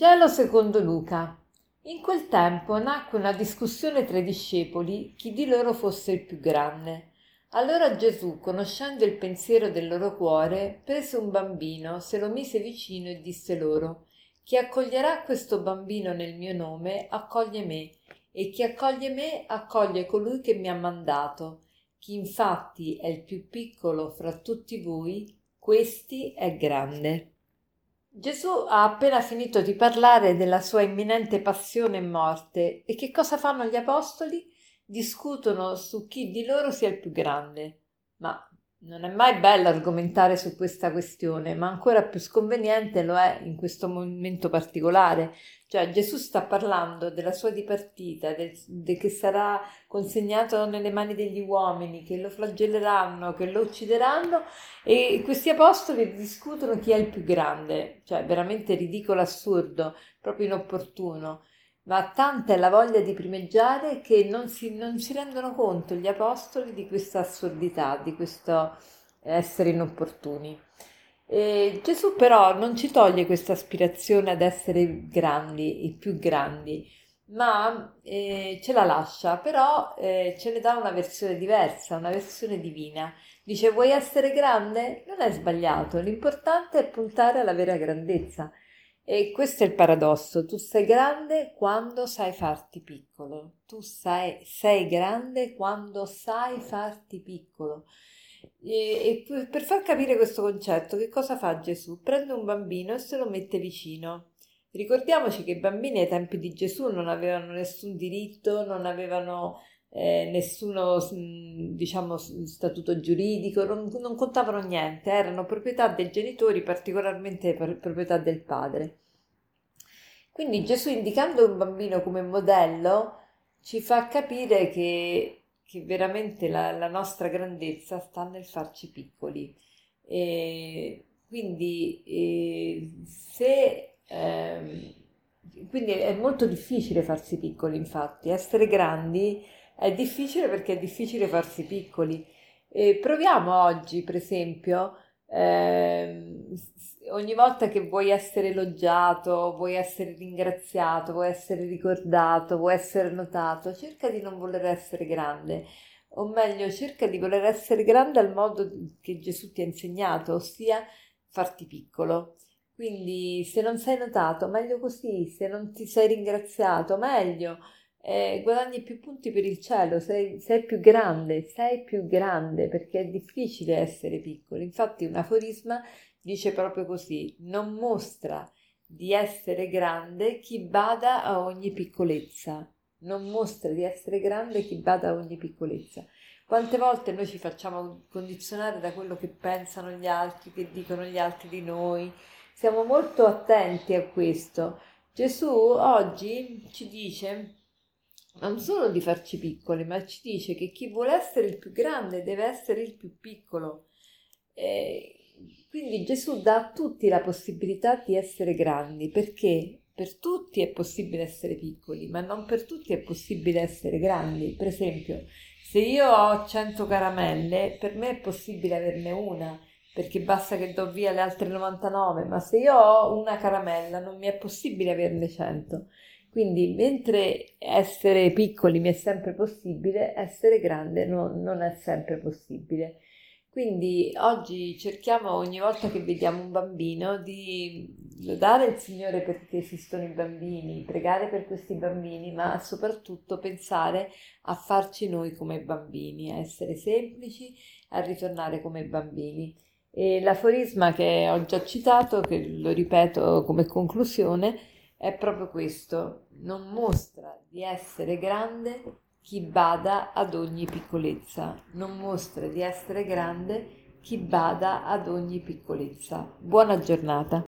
Vangelo secondo Luca. In quel tempo nacque una discussione tra i discepoli chi di loro fosse il più grande. Allora Gesù, conoscendo il pensiero del loro cuore, prese un bambino, se lo mise vicino e disse loro Chi accoglierà questo bambino nel mio nome, accoglie me, e chi accoglie me, accoglie colui che mi ha mandato. Chi infatti è il più piccolo fra tutti voi, questi è grande. Gesù ha appena finito di parlare della sua imminente passione e morte e che cosa fanno gli apostoli? Discutono su chi di loro sia il più grande. Ma non è mai bello argomentare su questa questione, ma ancora più sconveniente lo è in questo momento particolare. Cioè Gesù sta parlando della sua dipartita, del, de che sarà consegnato nelle mani degli uomini, che lo flagelleranno, che lo uccideranno e questi apostoli discutono chi è il più grande. Cioè veramente ridicolo, assurdo, proprio inopportuno ma tanta è la voglia di primeggiare che non si, non si rendono conto gli apostoli di questa assurdità, di questo essere inopportuni. E Gesù però non ci toglie questa aspirazione ad essere grandi, i più grandi, ma eh, ce la lascia, però eh, ce ne dà una versione diversa, una versione divina. Dice vuoi essere grande? Non è sbagliato, l'importante è puntare alla vera grandezza. E questo è il paradosso, tu sei grande quando sai farti piccolo, tu sai, sei grande quando sai farti piccolo. E, e per far capire questo concetto, che cosa fa Gesù? Prende un bambino e se lo mette vicino. Ricordiamoci che i bambini ai tempi di Gesù non avevano nessun diritto, non avevano eh, nessuno diciamo statuto giuridico, non, non, contavano niente, erano proprietà dei genitori, particolarmente proprietà del padre. Quindi Gesù indicando un bambino come modello ci fa capire che, che veramente la, la, nostra grandezza sta nel farci piccoli. E quindi eh, se eh, quindi è molto difficile farsi piccoli, infatti, essere grandi è difficile perché è difficile farsi piccoli. E proviamo oggi, per esempio, eh, ogni volta che vuoi essere elogiato, vuoi essere ringraziato, vuoi essere ricordato, vuoi essere notato, cerca di non voler essere grande, o meglio, cerca di voler essere grande al modo che Gesù ti ha insegnato, ossia farti piccolo. Quindi se non sei notato, meglio così, se non ti sei ringraziato, meglio eh, guadagni più punti per il cielo, sei, sei, più grande, sei più grande perché è difficile essere piccoli. Infatti un aforisma dice proprio così, non mostra di essere grande chi bada a ogni piccolezza, non mostra di essere grande chi bada a ogni piccolezza. Quante volte noi ci facciamo condizionare da quello che pensano gli altri, che dicono gli altri di noi, siamo molto attenti a questo. Gesù oggi ci dice non solo di farci piccoli, ma ci dice che chi vuole essere il più grande deve essere il più piccolo. E quindi Gesù dà a tutti la possibilità di essere grandi perché per tutti è possibile essere piccoli, ma non per tutti è possibile essere grandi. Per esempio, se io ho 100 caramelle, per me è possibile averne una, perché basta che do via le altre 99, ma se io ho una caramella non mi è possibile averne 100. Quindi mentre essere piccoli mi è sempre possibile, essere grande no, non è sempre possibile. Quindi oggi cerchiamo ogni volta che vediamo un bambino di lodare il Signore perché esistono i bambini, pregare per questi bambini, ma soprattutto pensare a farci noi come bambini, a essere semplici, a ritornare come bambini. E l'aforisma che ho già citato, che lo ripeto come conclusione, è proprio questo, non mostra di essere grande chi bada ad ogni piccolezza, non mostra di essere grande chi bada ad ogni piccolezza. Buona giornata.